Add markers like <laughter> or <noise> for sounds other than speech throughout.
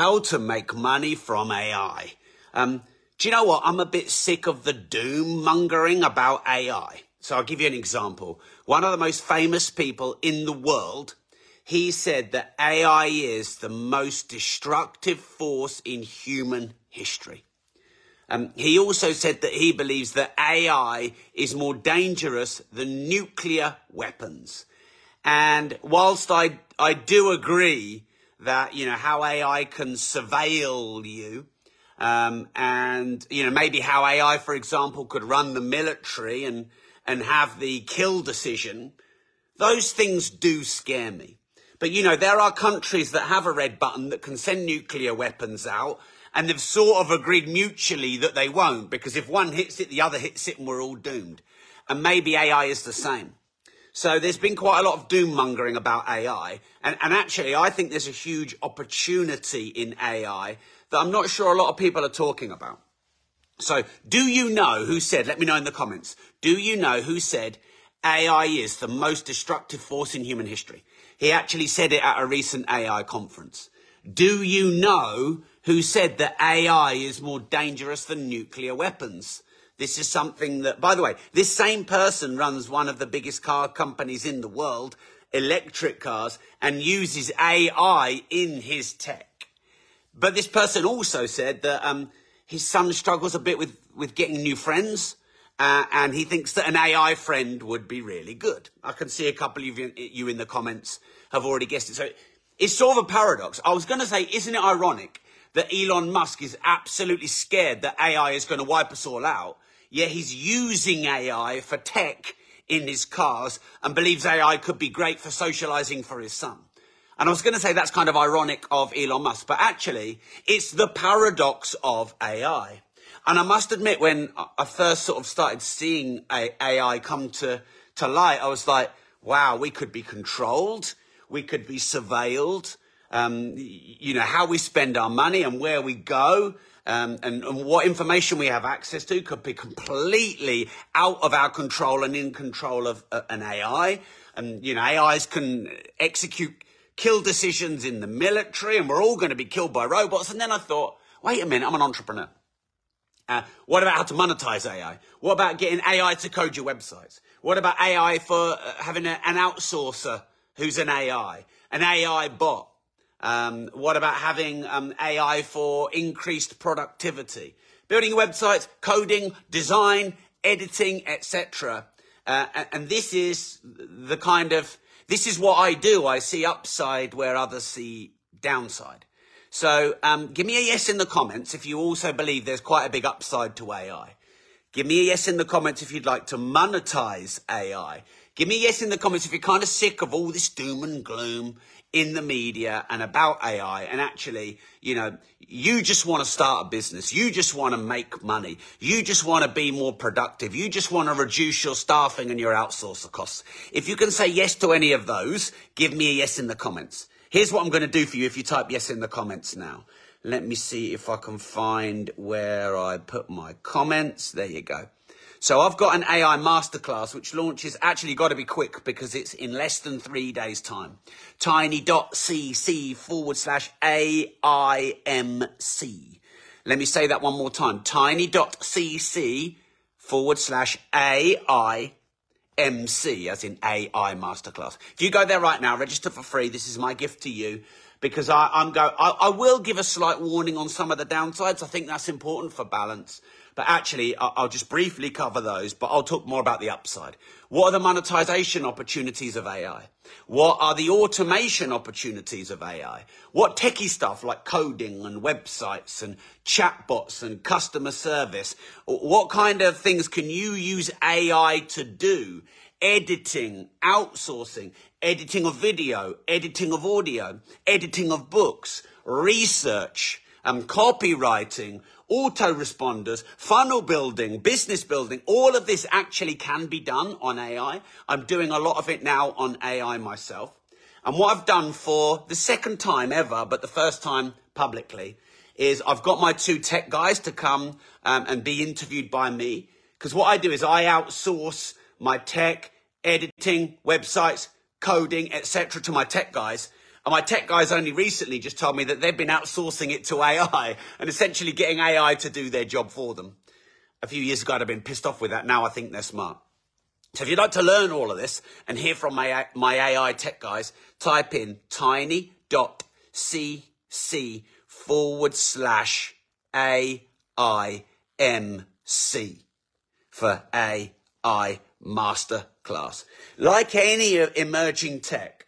how to make money from AI. Um, do you know what? I'm a bit sick of the doom mongering about AI. So I'll give you an example. One of the most famous people in the world, he said that AI is the most destructive force in human history. Um, he also said that he believes that AI is more dangerous than nuclear weapons. And whilst I, I do agree that, you know, how AI can surveil you, um, and, you know, maybe how AI, for example, could run the military and, and have the kill decision, those things do scare me. But, you know, there are countries that have a red button that can send nuclear weapons out and they've sort of agreed mutually that they won't because if one hits it, the other hits it, and we're all doomed. And maybe AI is the same. So there's been quite a lot of doom mongering about AI. And, and actually, I think there's a huge opportunity in AI that I'm not sure a lot of people are talking about. So, do you know who said, let me know in the comments, do you know who said AI is the most destructive force in human history? He actually said it at a recent AI conference. Do you know who said that AI is more dangerous than nuclear weapons. This is something that, by the way, this same person runs one of the biggest car companies in the world, electric cars, and uses AI in his tech. But this person also said that um, his son struggles a bit with, with getting new friends. Uh, and he thinks that an AI friend would be really good. I can see a couple of you, you in the comments have already guessed it. So it's sort of a paradox. I was going to say, isn't it ironic that Elon Musk is absolutely scared that AI is going to wipe us all out, yet he's using AI for tech in his cars and believes AI could be great for socializing for his son. And I was going to say that's kind of ironic of Elon Musk, but actually it's the paradox of AI. And I must admit, when I first sort of started seeing AI come to, to light, I was like, wow, we could be controlled. We could be surveilled um, you know, how we spend our money and where we go. Um, and, and, what information we have access to could be completely out of our control and in control of uh, an AI. And, you know, AIs can execute kill decisions in the military and we're all going to be killed by robots. And then I thought, wait a minute, I'm an entrepreneur. Uh, what about how to monetize AI? What about getting AI to code your websites? What about AI for uh, having a, an outsourcer who's an AI, an AI bot? Um, what about having um, AI for increased productivity? Building websites, coding, design, editing, etc. Uh, and this is the kind of this is what I do. I see upside where others see downside. So um, give me a yes in the comments if you also believe there's quite a big upside to AI. Give me a yes in the comments if you'd like to monetize AI. Give me a yes in the comments if you're kind of sick of all this doom and gloom in the media and about AI. And actually, you know, you just want to start a business. You just want to make money. You just want to be more productive. You just want to reduce your staffing and your outsourcer costs. If you can say yes to any of those, give me a yes in the comments. Here's what I'm going to do for you if you type yes in the comments now. Let me see if I can find where I put my comments. There you go. So I've got an AI masterclass which launches, actually got to be quick because it's in less than three days time. Tiny.cc forward slash AIMC. Let me say that one more time. Tiny.cc forward slash AIMC as in AI masterclass. If you go there right now, register for free. This is my gift to you because I, am go. I, I will give a slight warning on some of the downsides. I think that's important for balance. But actually, I'll just briefly cover those, but I'll talk more about the upside. What are the monetization opportunities of AI? What are the automation opportunities of AI? What techie stuff like coding and websites and chatbots and customer service? What kind of things can you use AI to do? Editing, outsourcing, editing of video, editing of audio, editing of books, research, um, copywriting, autoresponders, funnel building, business building, all of this actually can be done on AI. I'm doing a lot of it now on AI myself. And what I've done for the second time ever, but the first time publicly, is I've got my two tech guys to come um, and be interviewed by me. Because what I do is I outsource my tech, editing, websites, coding, etc. to my tech guys. And my tech guys only recently just told me that they've been outsourcing it to AI and essentially getting AI to do their job for them. A few years ago, I'd have been pissed off with that. Now I think they're smart. So if you'd like to learn all of this and hear from my, my AI tech guys, type in tiny.cc forward slash AIMC for AI Masterclass. Like any emerging tech,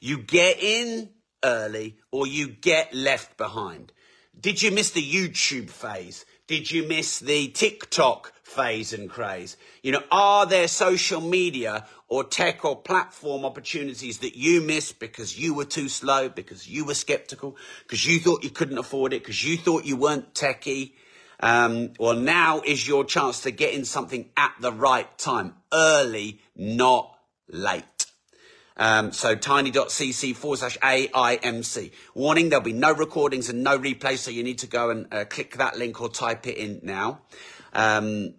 you get in early or you get left behind. Did you miss the YouTube phase? Did you miss the TikTok phase and craze? You know, are there social media or tech or platform opportunities that you missed because you were too slow, because you were skeptical, because you thought you couldn't afford it, because you thought you weren't techie? Um, well, now is your chance to get in something at the right time, early, not late. Um, so tiny.cc forward slash AIMC. Warning, there'll be no recordings and no replays, so you need to go and uh, click that link or type it in now. Um,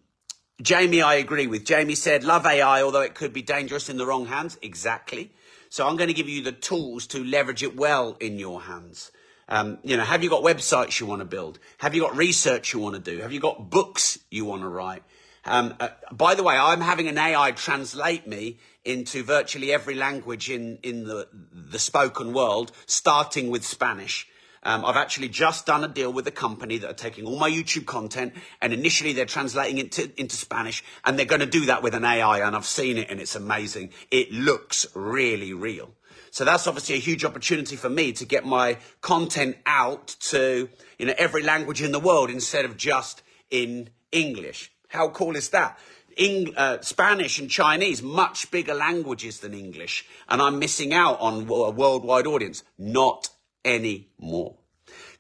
Jamie, I agree with. Jamie said, love AI, although it could be dangerous in the wrong hands. Exactly. So I'm going to give you the tools to leverage it well in your hands. Um, you know, have you got websites you want to build? Have you got research you want to do? Have you got books you want to write? Um, uh, by the way, I'm having an AI translate me into virtually every language in, in the, the spoken world, starting with Spanish. Um, I've actually just done a deal with a company that are taking all my YouTube content and initially they're translating it to, into Spanish and they're going to do that with an AI and I've seen it and it's amazing. It looks really real. So that's obviously a huge opportunity for me to get my content out to, you know, every language in the world instead of just in English. How cool is that? Uh, Spanish and Chinese, much bigger languages than English, and I'm missing out on a worldwide audience. Not anymore.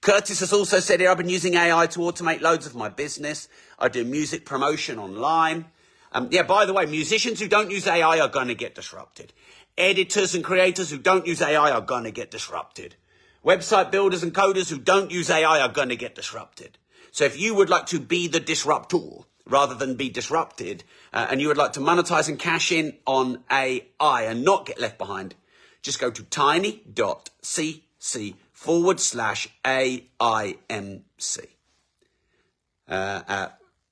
Curtis has also said here, I've been using AI to automate loads of my business. I do music promotion online. Um, yeah, by the way, musicians who don't use AI are going to get disrupted. Editors and creators who don't use AI are going to get disrupted. Website builders and coders who don't use AI are going to get disrupted. So if you would like to be the disruptor rather than be disrupted, uh, and you would like to monetize and cash in on AI and not get left behind, just go to tiny.cc forward slash AIMC. Uh, uh,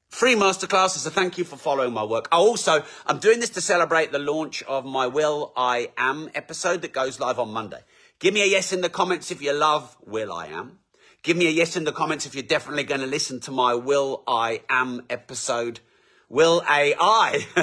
free masterclass is a thank you for following my work. also, I'm doing this to celebrate the launch of my Will I Am episode that goes live on Monday. Give me a yes in the comments if you love Will I Am. Give me a yes in the comments if you're definitely going to listen to my Will I Am episode. Will AI? <laughs>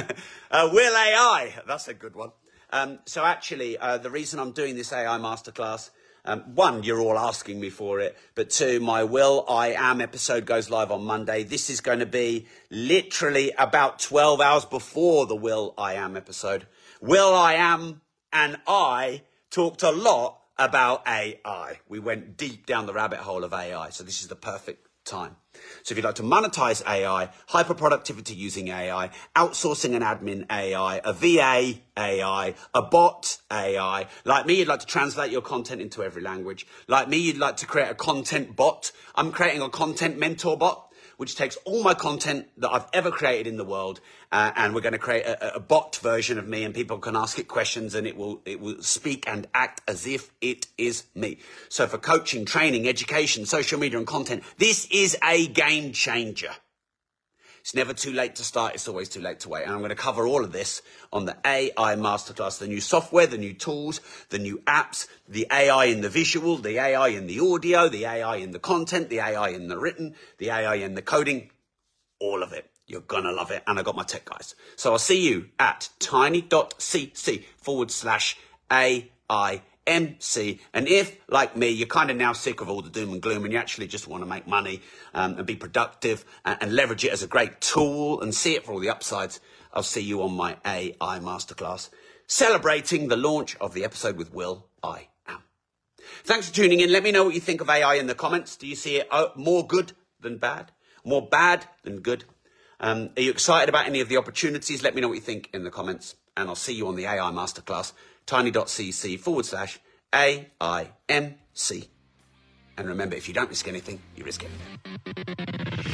uh, will AI? That's a good one. Um, so actually, uh, the reason I'm doing this AI masterclass, um, one, you're all asking me for it, but two, my Will I Am episode goes live on Monday. This is going to be literally about 12 hours before the Will I Am episode. Will I Am and I talked a lot about AI. We went deep down the rabbit hole of AI. So this is the perfect time. So if you'd like to monetize AI, hyper productivity using AI, outsourcing an admin AI, a VA AI, a bot AI, like me, you'd like to translate your content into every language. Like me, you'd like to create a content bot. I'm creating a content mentor bot which takes all my content that I've ever created in the world, uh, and we're going to create a, a, bot version of me, and people can ask it questions, and it will it will speak and act as if it is me. So for coaching, training, education, social media, and content, this is a game changer. It's never too late to start. It's always too late to wait. And I'm going to cover all of this on the AI Masterclass, the new software, the new tools, the new apps, the AI in the visual, the AI in the audio, the AI in the content, the AI in the written, the AI in the coding, all of it. You're gonna love it. And I got my tech guys. So I'll see you at tiny.cc forward slash AI MC. And if, like me, you're kind of now sick of all the doom and gloom and you actually just want to make money um, and be productive and, and, leverage it as a great tool and see it for all the upsides, I'll see you on my AI Masterclass celebrating the launch of the episode with Will I Am. Thanks for tuning in. Let me know what you think of AI in the comments. Do you see it uh, more good than bad? More bad than good? Um, are you excited about any of the opportunities? Let me know what you think in the comments. And I'll see you on the AI Masterclass tiny.cc forward slash AIMC. And remember, if you don't risk anything, you risk everything.